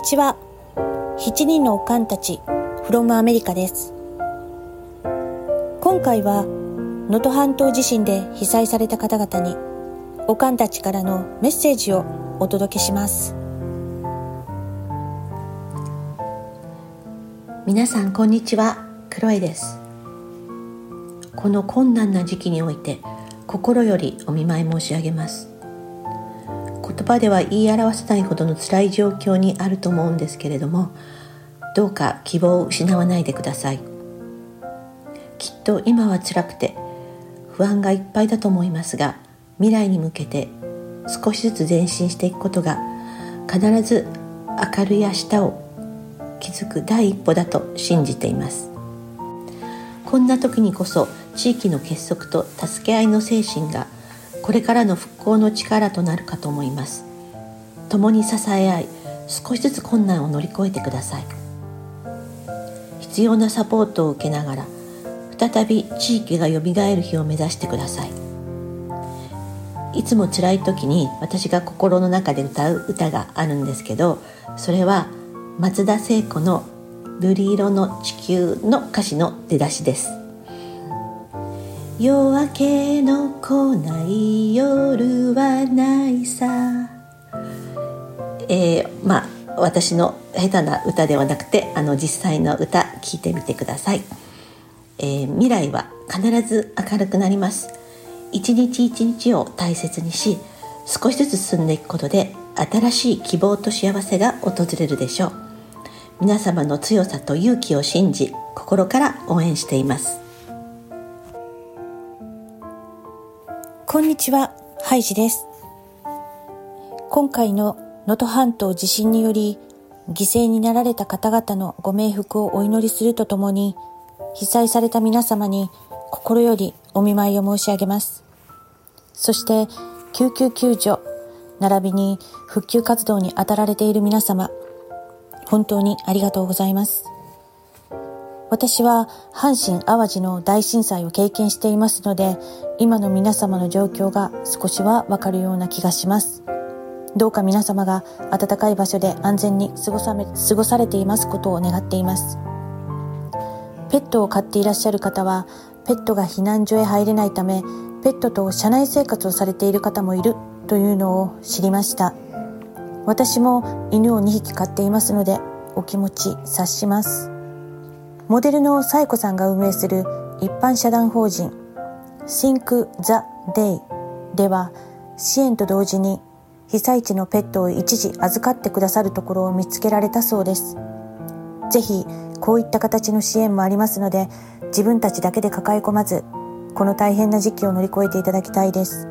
にちは。7人のおかんたち、from アメリカです。今回は、能登半島地震で被災された方々に、おかんたちからのメッセージをお届けします。皆さんこんにちは、クロエです。この困難な時期において、心よりお見舞い申し上げます。言葉では言い表せないほどの辛い状況にあると思うんですけれどもどうか希望を失わないでください。きっと今は辛くて不安がいっぱいだと思いますが未来に向けて少しずつ前進していくことが必ず明るい明日を築く第一歩だと信じています。こんな時にこそ地域の結束と助け合いの精神がこれからの復興の力となるかと思います。共に支え合い少しずつ困難を乗り越えてください。必要なサポートを受けながら再び地域がよみがえる日を目指してください。いつも辛い時に私が心の中で歌う歌があるんですけどそれは松田聖子の「瑠璃色の地球」の歌詞の出だしです。夜明けの来ない夜はないさ。えー、まあ私の下手な歌ではなくてあの実際の歌聞いてみてください、えー、未来は必ず明るくなります。一日一日を大切にし少しずつ進んでいくことで新しい希望と幸せが訪れるでしょう。皆様の強さと勇気を信じ心から応援しています。こんにちは、ハイジです。今回の能登半島地震により、犠牲になられた方々のご冥福をお祈りするとともに、被災された皆様に心よりお見舞いを申し上げます。そして、救急救助、並びに復旧活動に当たられている皆様、本当にありがとうございます。私は阪神淡路の大震災を経験していますので、今の皆様の状況が少しはわかるような気がします。どうか皆様が暖かい場所で安全に過ごさ過ごされていますことを願っています。ペットを飼っていらっしゃる方は、ペットが避難所へ入れないため、ペットと車内生活をされている方もいるというのを知りました。私も犬を2匹飼っていますので、お気持ち察します。モデルのサイコさんが運営する一般社団法人 Think the Day では支援と同時に被災地のペットを一時預かってくださるところを見つけられたそうです。ぜひこういった形の支援もありますので自分たちだけで抱え込まずこの大変な時期を乗り越えていただきたいです。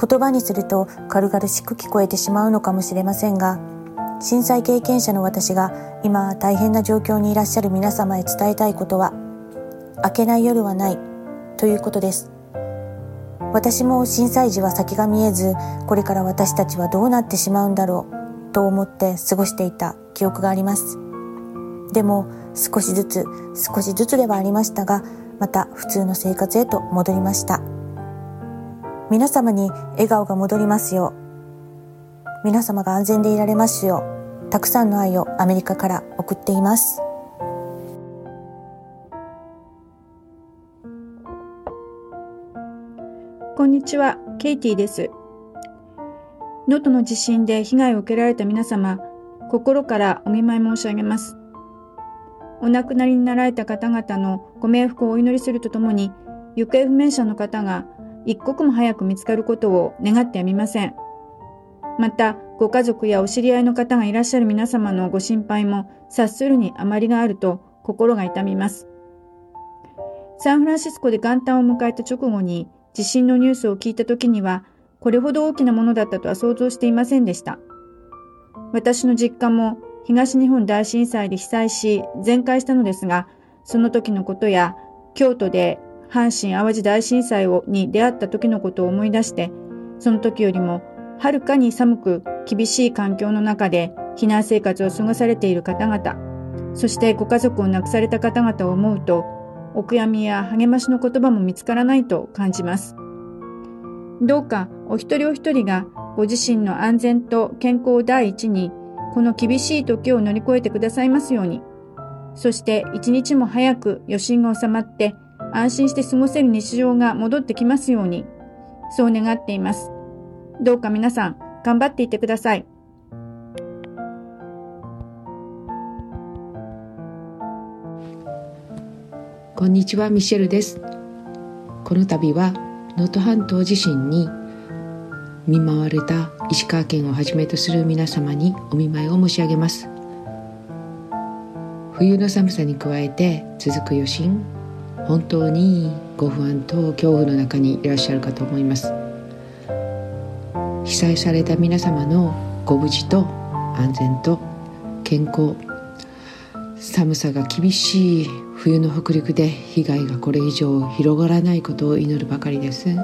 言葉にすると軽々しく聞こえてしまうのかもしれませんが震災経験者の私が今大変な状況にいらっしゃる皆様へ伝えたいことは明けない夜はないということです。私も震災時は先が見えずこれから私たちはどうなってしまうんだろうと思って過ごしていた記憶があります。でも少しずつ少しずつではありましたがまた普通の生活へと戻りました。皆様に笑顔が戻りますよう。皆様が安全でいられますようたくさんの愛をアメリカから送っています。こんにちは、ケイティです。能登の地震で被害を受けられた皆様、心からお見舞い申し上げます。お亡くなりになられた方々のご冥福をお祈りするとともに、行方不明者の方が一刻も早く見つかることを願ってやみません。また、ご家族やお知り合いの方がいらっしゃる皆様のご心配も察するにあまりがあると心が痛みます。サンフランシスコで元旦を迎えた直後に地震のニュースを聞いた時には、これほど大きなものだったとは想像していませんでした。私の実家も東日本大震災で被災し全壊したのですが、その時のことや京都で阪神淡路大震災をに出会った時のことを思い出して、その時よりもはるかに寒く厳しい環境の中で避難生活を過ごされている方々、そしてご家族を亡くされた方々を思うと、お悔やみや励ましの言葉も見つからないと感じます。どうかお一人お一人がご自身の安全と健康を第一に、この厳しい時を乗り越えてくださいますように。そして一日も早く余震が収まって安心して過ごせる日常が戻ってきますように。そう願っています。どうか皆さん頑張っていてください。こんにちは、ミシェルです。この度は能登半島地震に見舞われた石川県をはじめとする皆様にお見舞いを申し上げます冬の寒さに加えて続く余震本当にご不安と恐怖の中にいらっしゃるかと思います被災された皆様のご無事と安全と健康寒さが厳しい冬の北陸で被害がこれ以上広がらないことを祈るばかりです。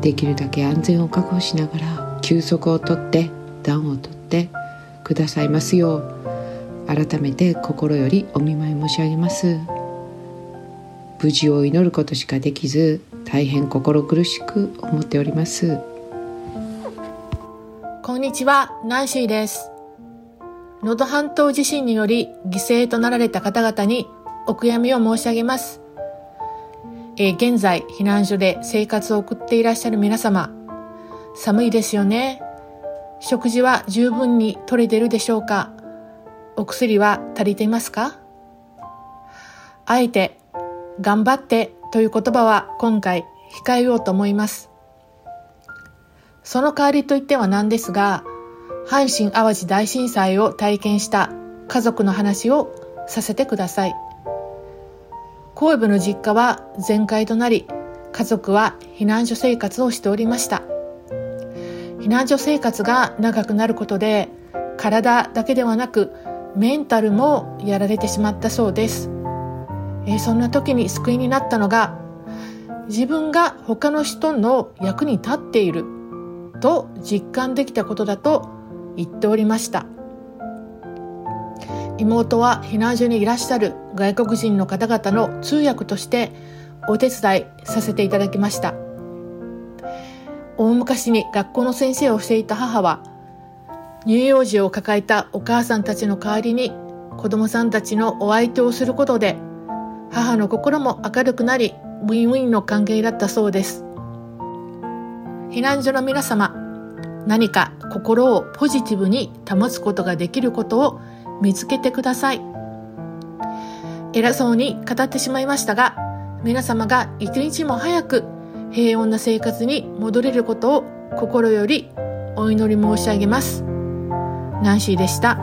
できるだけ安全を確保しながら休息をとって暖をとってくださいますよう改めて心よりお見舞い申し上げます。無事を祈ることしかできず大変心苦しく思っております。んにちは。ナンシーです。能登半島地震により犠牲となられた方々にお悔やみを申し上げます。えー、現在避難所で生活を送っていらっしゃる皆様、寒いですよね。食事は十分に取れてるでしょうか？お薬は足りていますか？あえて、頑張ってという言葉は今回控えようと思います。その代わりといってはなんですが、阪神淡路大震災を体験した家族の話をさせてください。神戸の実家は全壊となり、家族は避難所生活をしておりました。避難所生活が長くなることで、体だけではなく、メンタルもやられてしまったそうです。え、そんな時に救いになったのが、自分が他の人の役に立っていると実感できたことだと言っておりました。妹は避難所にいらっしゃる外国人の方々の通訳としてお手伝いさせていただきました。大昔に学校の先生をしていた母は、乳幼児を抱えたお母さんたちの代わりに子供さんたちのお相手をすることで、母の心も明るくなり、ウィンウィンの関係だったそうです。避難所の皆様、何か心をポジティブに保つことができることを見つけてください。偉そうに語ってしまいましたが、皆様が一日も早く平穏な生活に戻れることを心よりお祈り申し上げます。ナンシーでした。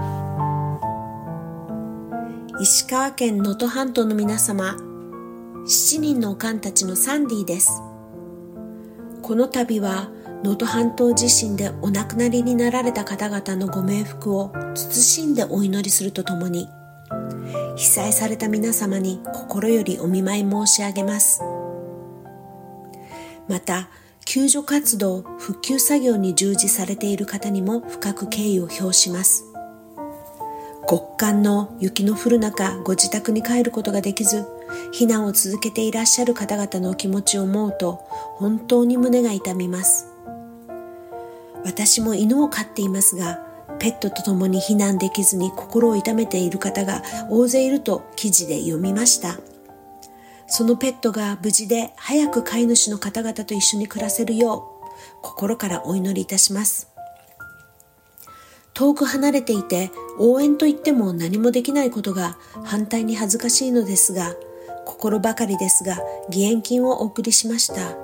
石川県能登半島の皆様、7人のおかんたちのサンディです。この度は能登半島地震でお亡くなりになられた方々のご冥福を謹んでお祈りするとともに被災された皆様に心よりお見舞い申し上げます。また救助活動復旧作業に従事されている方にも深く敬意を表します。極寒の雪の降る中ご自宅に帰ることができず避難を続けていらっしゃる方々のお気持ちを思うと本当に胸が痛みます私も犬を飼っていますが、ペットと共に避難できずに心を痛めている方が大勢いると記事で読みました。そのペットが無事で早く飼い主の方々と一緒に暮らせるよう心からお祈りいたします。遠く離れていて応援といっても何もできないことが反対に恥ずかしいのですが、心ばかりですが義援金をお送りしました。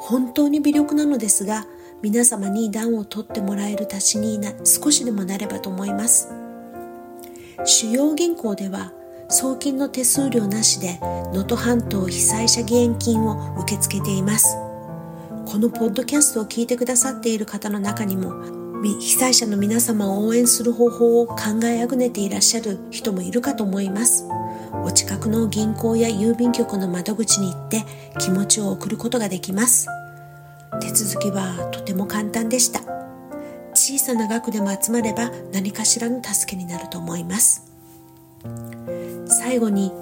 本当に微力なのですが、皆様に暖を取ってもらえる足しにな少しでもなればと思います。主要銀行では送金の手数料なしで能登半島被災者義援金を受け付けています。このポッドキャストを聞いてくださっている方の中にも被災者の皆様を応援する方法を考えあぐねていらっしゃる人もいるかと思います。お近くの銀行や郵便局の窓口に行って気持ちを送ることができます。手続きはとても簡単でした。小さな額でも集まれば何かしらの助けになると思います。最後に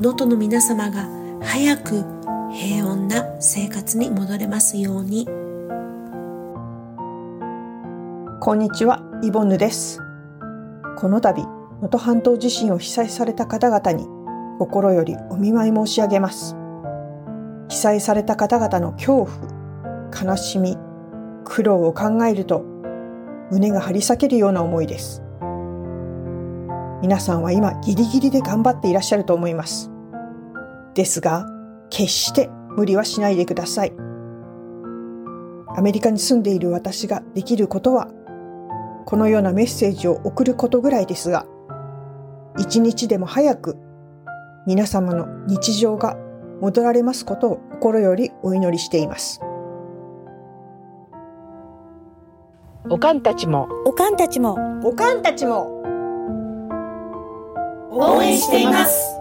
能登の皆様が早く平穏な生活に戻れますように。こんにちは、イボンヌです。この度、能登半島地震を被災された方々に心よりお見舞い申し上げます。被災された方々の恐怖、悲しみ、苦労を考えると胸が張り裂けるような思いです。皆さんは今ギリギリで頑張っていらっしゃると思います。ですが、決して無理はしないでください。アメリカに住んでいる私ができることは、このようなメッセージを送ることぐらいですが、一日でも早く皆様の日常が戻られますことを心よりお祈りしています。おかんたちも。おかんたちも。おかんたちも。応援しています